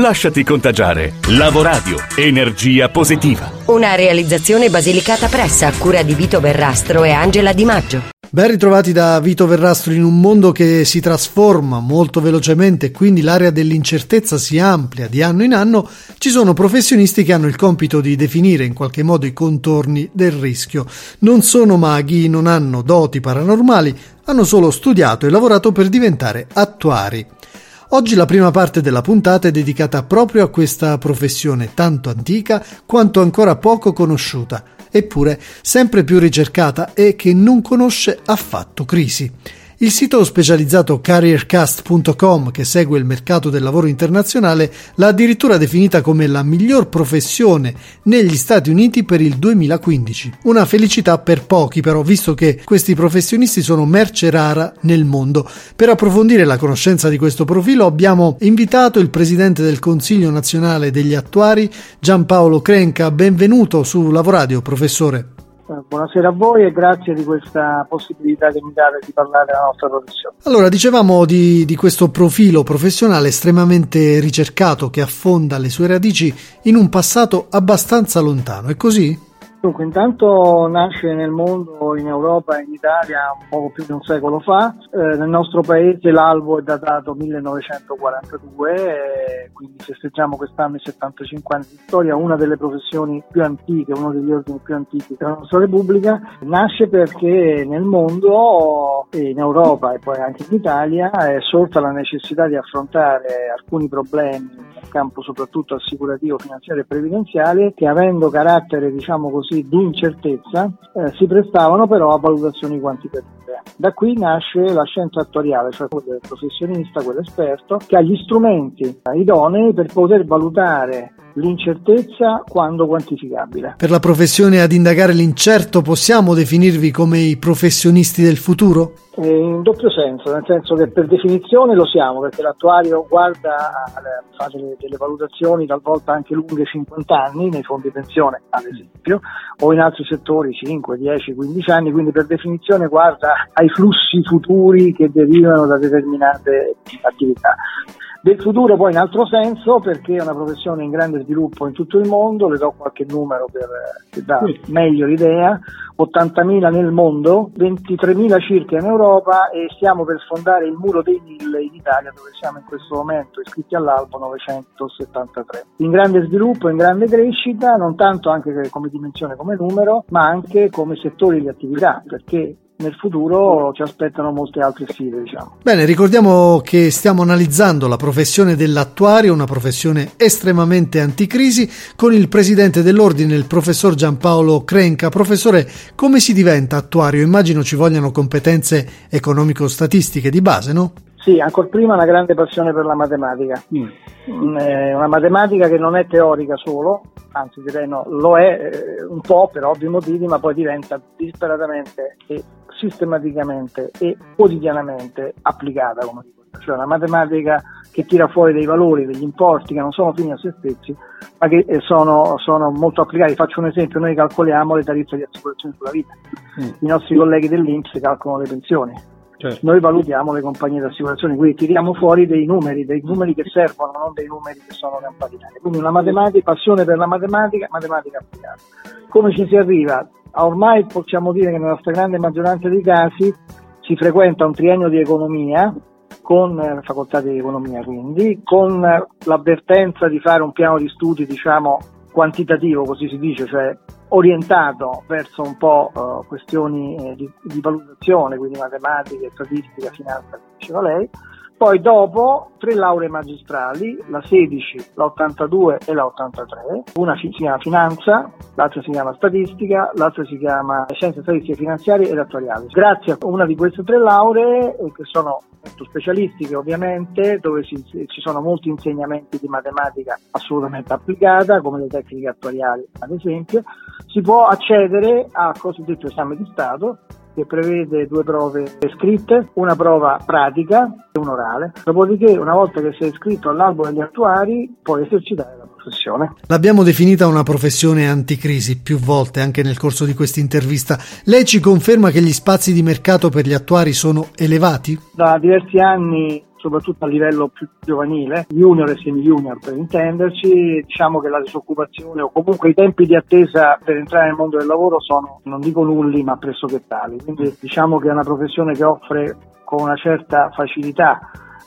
Lasciati contagiare. Lavoradio, energia positiva. Una realizzazione Basilicata Pressa a cura di Vito Verrastro e Angela Di Maggio. Ben ritrovati da Vito Verrastro in un mondo che si trasforma molto velocemente e quindi l'area dell'incertezza si amplia di anno in anno, ci sono professionisti che hanno il compito di definire in qualche modo i contorni del rischio. Non sono maghi, non hanno doti paranormali, hanno solo studiato e lavorato per diventare attuari. Oggi la prima parte della puntata è dedicata proprio a questa professione tanto antica quanto ancora poco conosciuta, eppure sempre più ricercata e che non conosce affatto crisi. Il sito specializzato careercast.com, che segue il mercato del lavoro internazionale, l'ha addirittura definita come la miglior professione negli Stati Uniti per il 2015. Una felicità per pochi, però, visto che questi professionisti sono merce rara nel mondo. Per approfondire la conoscenza di questo profilo abbiamo invitato il presidente del Consiglio nazionale degli attuari, Giampaolo Crenca. Benvenuto su Lavoradio, professore. Buonasera a voi e grazie di questa possibilità che mi date di parlare della nostra professione. Allora, dicevamo di, di, questo profilo professionale estremamente ricercato che affonda le sue radici in un passato abbastanza lontano, è così? Dunque, intanto nasce nel mondo, in Europa e in Italia un poco più di un secolo fa. Eh, nel nostro paese l'albo è datato 1942, eh, quindi festeggiamo quest'anno i 75 anni di storia, una delle professioni più antiche, uno degli ordini più antichi della nostra Repubblica. Nasce perché nel mondo, in Europa e poi anche in Italia, è sorta la necessità di affrontare alcuni problemi nel campo soprattutto assicurativo, finanziario e previdenziale che avendo carattere, diciamo così, così di incertezza eh, si prestavano però a valutazioni quantitative. Da qui nasce la scienza attuariale, cioè quella del professionista, quell'esperto, che ha gli strumenti idonei per poter valutare l'incertezza quando quantificabile. Per la professione ad indagare l'incerto possiamo definirvi come i professionisti del futuro? in doppio senso, nel senso che per definizione lo siamo, perché l'attuario guarda, fa delle, delle valutazioni talvolta anche lunghe 50 anni nei fondi pensione, ad esempio, o in altri settori 5, 10, 15 anni, quindi per definizione guarda ai flussi futuri che derivano da determinate attività. Del futuro poi in altro senso perché è una professione in grande sviluppo in tutto il mondo, le do qualche numero per, che dà meglio l'idea, 80.000 nel mondo, 23.000 circa in Europa e stiamo per sfondare il muro dei 1000 in Italia dove siamo in questo momento iscritti all'albo 973. In grande sviluppo, in grande crescita, non tanto anche come dimensione, come numero, ma anche come settori di attività perché nel futuro ci aspettano molte altre sfide. Diciamo. Bene, ricordiamo che stiamo analizzando la professione dell'attuario, una professione estremamente anticrisi, con il presidente dell'ordine, il professor Giampaolo Crenca. Professore, come si diventa attuario? Immagino ci vogliano competenze economico-statistiche di base, no? Sì, ancora prima una grande passione per la matematica. Mm. Mm una matematica che non è teorica solo, anzi direi no, lo è eh, un po' per ovvi motivi, ma poi diventa disperatamente e sistematicamente e quotidianamente applicata, come dico. Cioè una matematica che tira fuori dei valori, degli importi che non sono fini a se stessi, ma che eh, sono, sono molto applicati. Faccio un esempio, noi calcoliamo le tariffe di assicurazione sulla vita, mm. i nostri colleghi dell'Inps calcolano le pensioni, Certo. Noi valutiamo le compagnie di assicurazione, quindi tiriamo fuori dei numeri, dei numeri che servono, non dei numeri che sono campaniliari. Quindi una matematica, passione per la matematica, matematica applicata. Come ci si arriva? Ormai possiamo dire che nella stragrande maggioranza dei casi si frequenta un triennio di economia, con la eh, facoltà di economia quindi, con l'avvertenza di fare un piano di studi diciamo quantitativo, così si dice, cioè orientato verso un po' uh, questioni eh, di, di, valutazione, quindi matematica, statistica, finanza, come diceva lei, poi dopo tre lauree magistrali, la 16, la 82 e la 83, una si chiama finanza, l'altra si chiama statistica, l'altra si chiama scienze statistiche finanziarie ed attuariali. Grazie a una di queste tre lauree, eh, che sono specialistiche ovviamente, dove ci, ci sono molti insegnamenti di matematica assolutamente applicata, come le tecniche attuariali ad esempio, si può accedere al cosiddetto esame di Stato che prevede due prove scritte, una prova pratica e un orale. Dopodiché, una volta che sei iscritto all'albo degli attuari, puoi esercitare la professione. L'abbiamo definita una professione anticrisi più volte anche nel corso di questa intervista. Lei ci conferma che gli spazi di mercato per gli attuari sono elevati? Da diversi anni soprattutto a livello più giovanile, junior e semi-junior per intenderci, diciamo che la disoccupazione o comunque i tempi di attesa per entrare nel mondo del lavoro sono, non dico nulli, ma pressoché tali. Quindi diciamo che è una professione che offre con una certa facilità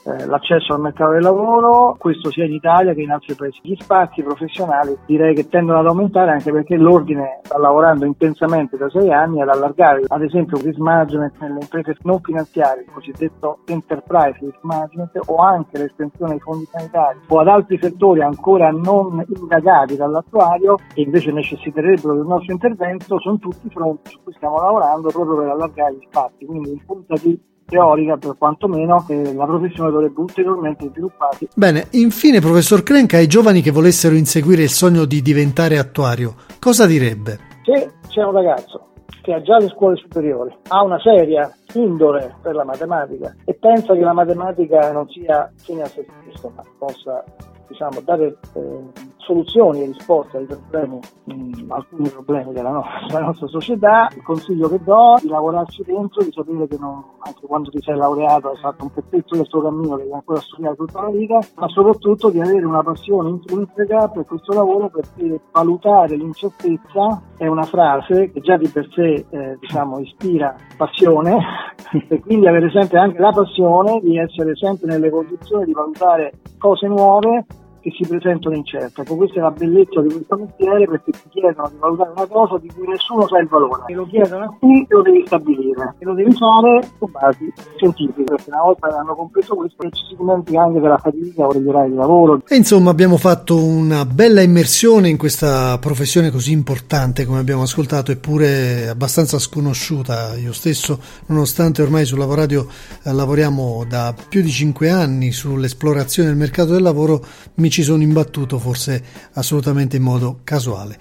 eh, l'accesso al mercato del lavoro, questo sia in Italia che in altri paesi. Gli spazi professionali direi che tendono ad aumentare anche perché l'ordine sta lavorando intensamente da sei anni ad allargare ad esempio il risk management nelle imprese non finanziarie, il cosiddetto enterprise risk management o anche l'estensione ai fondi sanitari o ad altri settori ancora non indagati dall'attuario e invece necessiterebbero del nostro intervento, sono tutti fronti su cui stiamo lavorando proprio per allargare gli spazi. Quindi in punta di teorica per quantomeno che la professione dovrebbe ulteriormente svilupparsi. Bene, infine professor Krenk ai giovani che volessero inseguire il sogno di diventare attuario, cosa direbbe? Se c'è un ragazzo che ha già le scuole superiori, ha una seria indole per la matematica e pensa che la matematica non sia fine a se stesso, ma possa diciamo, dare eh, soluzioni e risposte ai problemi, mh, alcuni problemi della nostra, della nostra, società, il consiglio che do è di lavorarci dentro, di sapere che non, anche quando ti sei laureato hai fatto un pezzetto del tuo cammino, devi ancora studiare tutta la vita, ma soprattutto di avere una passione intrinseca per questo lavoro perché valutare l'incertezza è una frase che già di per sé eh, diciamo, ispira passione e quindi avere sempre anche la passione di essere sempre nelle condizioni di valutare cose nuove che si presentano incerte. Ecco, questa è la bellezza di questo mestiere perché ti chiedono di valutare una cosa di cui nessuno sa il valore. Te lo chiedono a te e lo devi stabilire. E lo devi fare su basi scientifiche, perché una volta che hanno compreso questo ci si dimentica anche della fatica o degli orari di lavoro. E insomma abbiamo fatto una bella immersione in questa professione così importante come abbiamo ascoltato eppure abbastanza sconosciuta. Io stesso, nonostante ormai sulla Radio eh, lavoriamo da più di cinque anni sull'esplorazione del mercato del lavoro, mi ci sono imbattuto forse assolutamente in modo casuale.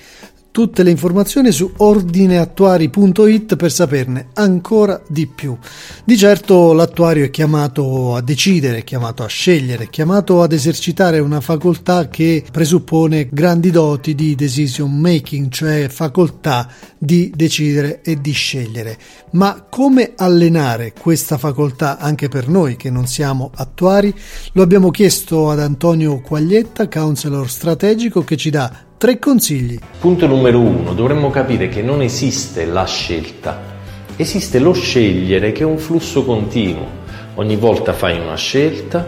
Tutte le informazioni su ordineattuari.it per saperne ancora di più. Di certo l'attuario è chiamato a decidere, è chiamato a scegliere, è chiamato ad esercitare una facoltà che presuppone grandi doti di decision making, cioè facoltà di decidere e di scegliere. Ma come allenare questa facoltà anche per noi che non siamo attuari? Lo abbiamo chiesto ad Antonio Quaglietta, counselor strategico, che ci dà Tre consigli. Punto numero uno, dovremmo capire che non esiste la scelta, esiste lo scegliere che è un flusso continuo. Ogni volta fai una scelta,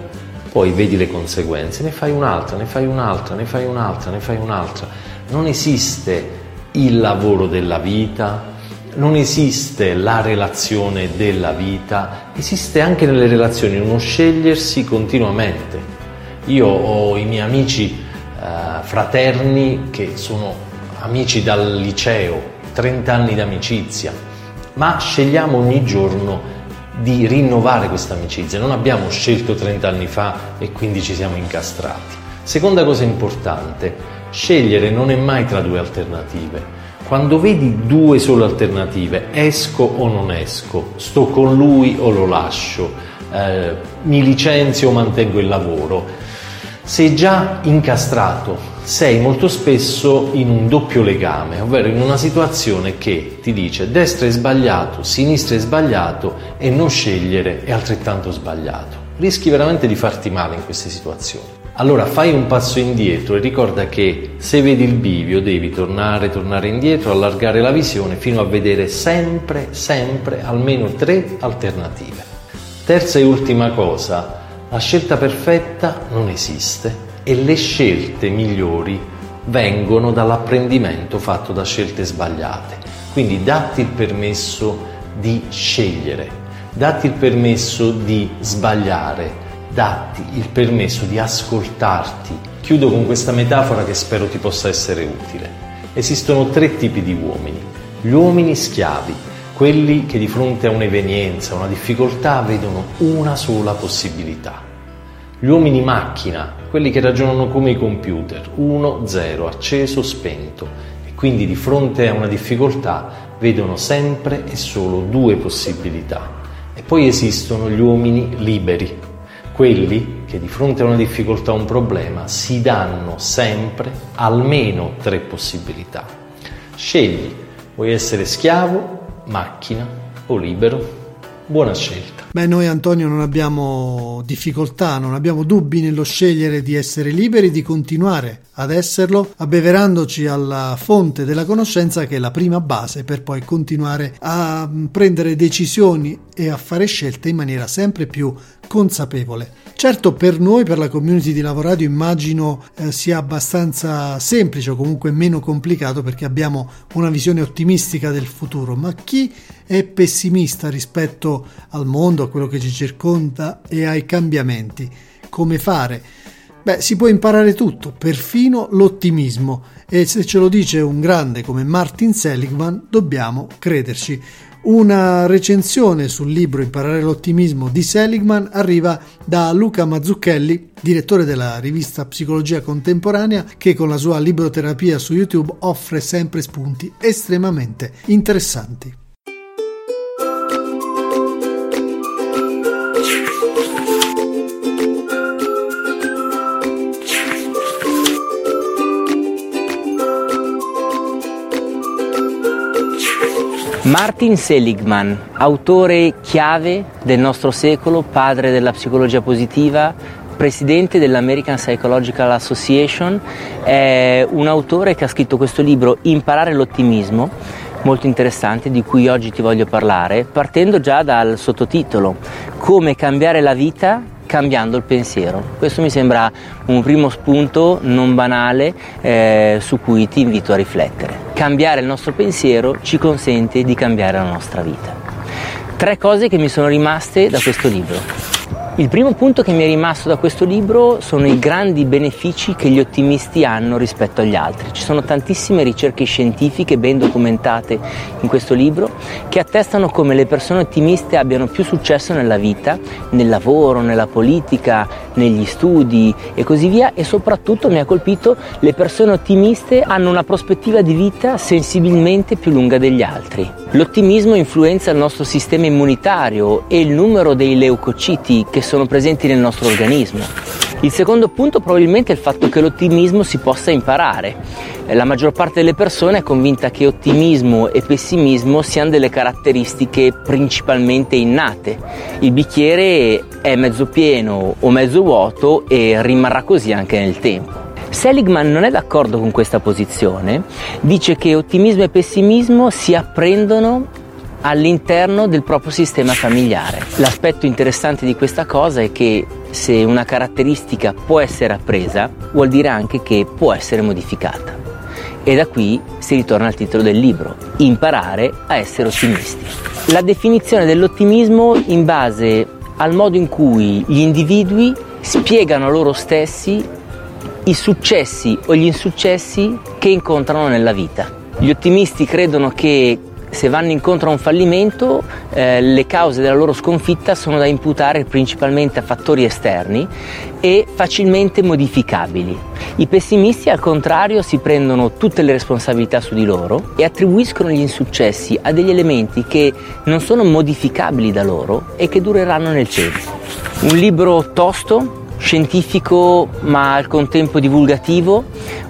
poi vedi le conseguenze, ne fai un'altra, ne fai un'altra, ne fai un'altra, ne fai un'altra. Non esiste il lavoro della vita, non esiste la relazione della vita, esiste anche nelle relazioni uno scegliersi continuamente. Io ho i miei amici fraterni che sono amici dal liceo, 30 anni d'amicizia, ma scegliamo ogni giorno di rinnovare questa amicizia. Non abbiamo scelto 30 anni fa e quindi ci siamo incastrati. Seconda cosa importante, scegliere non è mai tra due alternative. Quando vedi due sole alternative, esco o non esco, sto con lui o lo lascio, eh, mi licenzio o mantengo il lavoro, sei già incastrato, sei molto spesso in un doppio legame, ovvero in una situazione che ti dice destra è sbagliato, sinistra è sbagliato e non scegliere è altrettanto sbagliato. Rischi veramente di farti male in queste situazioni. Allora fai un passo indietro e ricorda che se vedi il bivio devi tornare, tornare indietro, allargare la visione fino a vedere sempre, sempre almeno tre alternative. Terza e ultima cosa, la scelta perfetta non esiste e le scelte migliori vengono dall'apprendimento fatto da scelte sbagliate. Quindi datti il permesso di scegliere, datti il permesso di sbagliare, datti il permesso di ascoltarti. Chiudo con questa metafora che spero ti possa essere utile. Esistono tre tipi di uomini. Gli uomini schiavi, quelli che di fronte a un'evenienza, una difficoltà, vedono una sola possibilità. Gli uomini macchina, quelli che ragionano come i computer, 1, 0, acceso, spento, e quindi di fronte a una difficoltà vedono sempre e solo due possibilità. E poi esistono gli uomini liberi, quelli che di fronte a una difficoltà o un problema si danno sempre almeno tre possibilità. Scegli, vuoi essere schiavo, macchina o libero? Buona scelta. Beh, noi Antonio non abbiamo difficoltà, non abbiamo dubbi nello scegliere di essere liberi, di continuare ad esserlo, abbeverandoci alla fonte della conoscenza che è la prima base per poi continuare a prendere decisioni e a fare scelte in maniera sempre più consapevole. Certo per noi, per la community di Lavoradio, immagino eh, sia abbastanza semplice o comunque meno complicato perché abbiamo una visione ottimistica del futuro, ma chi è pessimista rispetto al mondo, a quello che ci circonda e ai cambiamenti? Come fare? Beh, si può imparare tutto, perfino l'ottimismo, e se ce lo dice un grande come Martin Seligman, dobbiamo crederci. Una recensione sul libro Imparare l'ottimismo di Seligman arriva da Luca Mazzucchelli, direttore della rivista Psicologia Contemporanea, che con la sua libroterapia su YouTube offre sempre spunti estremamente interessanti. Martin Seligman, autore chiave del nostro secolo, padre della psicologia positiva, presidente dell'American Psychological Association, è un autore che ha scritto questo libro Imparare l'ottimismo, molto interessante di cui oggi ti voglio parlare, partendo già dal sottotitolo Come cambiare la vita cambiando il pensiero. Questo mi sembra un primo spunto non banale eh, su cui ti invito a riflettere. Cambiare il nostro pensiero ci consente di cambiare la nostra vita. Tre cose che mi sono rimaste da questo libro. Il primo punto che mi è rimasto da questo libro sono i grandi benefici che gli ottimisti hanno rispetto agli altri. Ci sono tantissime ricerche scientifiche ben documentate in questo libro che attestano come le persone ottimiste abbiano più successo nella vita, nel lavoro, nella politica, negli studi e così via e soprattutto mi ha colpito le persone ottimiste hanno una prospettiva di vita sensibilmente più lunga degli altri. L'ottimismo influenza il nostro sistema immunitario e il numero dei leucociti che sono presenti nel nostro organismo. Il secondo punto probabilmente è il fatto che l'ottimismo si possa imparare. La maggior parte delle persone è convinta che ottimismo e pessimismo siano delle caratteristiche principalmente innate. Il bicchiere è mezzo pieno o mezzo vuoto e rimarrà così anche nel tempo. Seligman non è d'accordo con questa posizione, dice che ottimismo e pessimismo si apprendono all'interno del proprio sistema familiare. L'aspetto interessante di questa cosa è che se una caratteristica può essere appresa, vuol dire anche che può essere modificata. E da qui si ritorna al titolo del libro, imparare a essere ottimisti. La definizione dell'ottimismo in base al modo in cui gli individui spiegano a loro stessi i successi o gli insuccessi che incontrano nella vita. Gli ottimisti credono che se vanno incontro a un fallimento eh, le cause della loro sconfitta sono da imputare principalmente a fattori esterni e facilmente modificabili. I pessimisti al contrario si prendono tutte le responsabilità su di loro e attribuiscono gli insuccessi a degli elementi che non sono modificabili da loro e che dureranno nel tempo. Un libro tosto, scientifico ma al contempo divulgativo.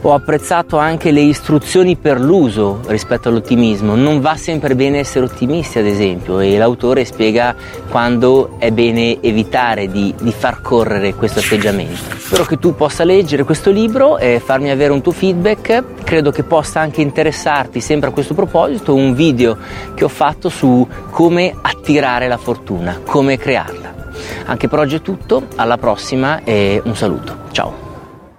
Ho apprezzato anche le istruzioni per l'uso rispetto all'ottimismo. Non va sempre bene essere ottimisti, ad esempio, e l'autore spiega quando è bene evitare di, di far correre questo atteggiamento. Spero che tu possa leggere questo libro e farmi avere un tuo feedback. Credo che possa anche interessarti, sempre a questo proposito, un video che ho fatto su come attirare la fortuna, come crearla. Anche per oggi è tutto, alla prossima e un saluto. Ciao.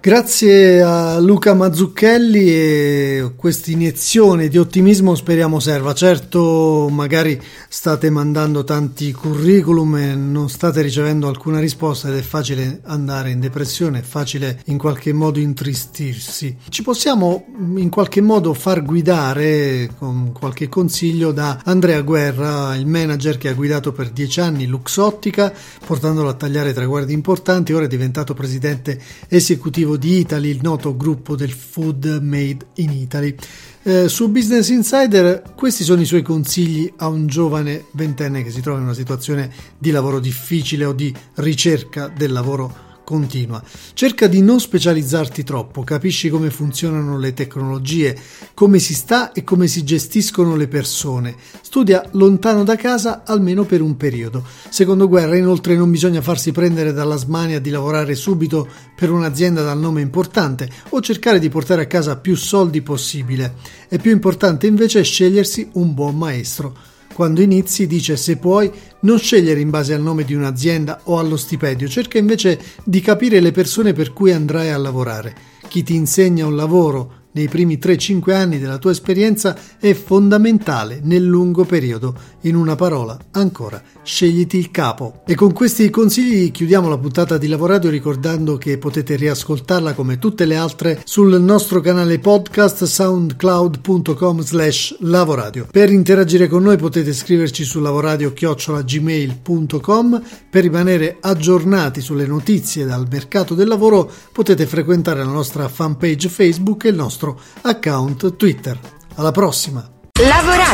Grazie a Luca Mazzucchelli e questa iniezione di ottimismo speriamo serva. Certo, magari state mandando tanti curriculum e non state ricevendo alcuna risposta ed è facile andare in depressione, è facile in qualche modo intristirsi. Ci possiamo in qualche modo far guidare con qualche consiglio da Andrea Guerra, il manager che ha guidato per dieci anni Luxottica, portandolo a tagliare traguardi importanti, ora è diventato presidente esecutivo di Italy, il noto gruppo del food made in Italy. Eh, su Business Insider questi sono i suoi consigli a un giovane ventenne che si trova in una situazione di lavoro difficile o di ricerca del lavoro continua. Cerca di non specializzarti troppo, capisci come funzionano le tecnologie, come si sta e come si gestiscono le persone. Studia lontano da casa almeno per un periodo. Secondo Guerra, inoltre, non bisogna farsi prendere dalla smania di lavorare subito per un'azienda dal nome importante o cercare di portare a casa più soldi possibile. È più importante invece scegliersi un buon maestro. Quando inizi dice se puoi non scegliere in base al nome di un'azienda o allo stipendio, cerca invece di capire le persone per cui andrai a lavorare. Chi ti insegna un lavoro nei primi 3-5 anni della tua esperienza è fondamentale nel lungo periodo. In una parola, ancora, scegliti il capo. E con questi consigli chiudiamo la puntata di Lavoradio ricordando che potete riascoltarla come tutte le altre sul nostro canale podcast soundcloud.com slash lavoradio. Per interagire con noi potete scriverci su lavoradio-gmail.com per rimanere aggiornati sulle notizie dal mercato del lavoro potete frequentare la nostra fanpage Facebook e il nostro account Twitter. Alla prossima!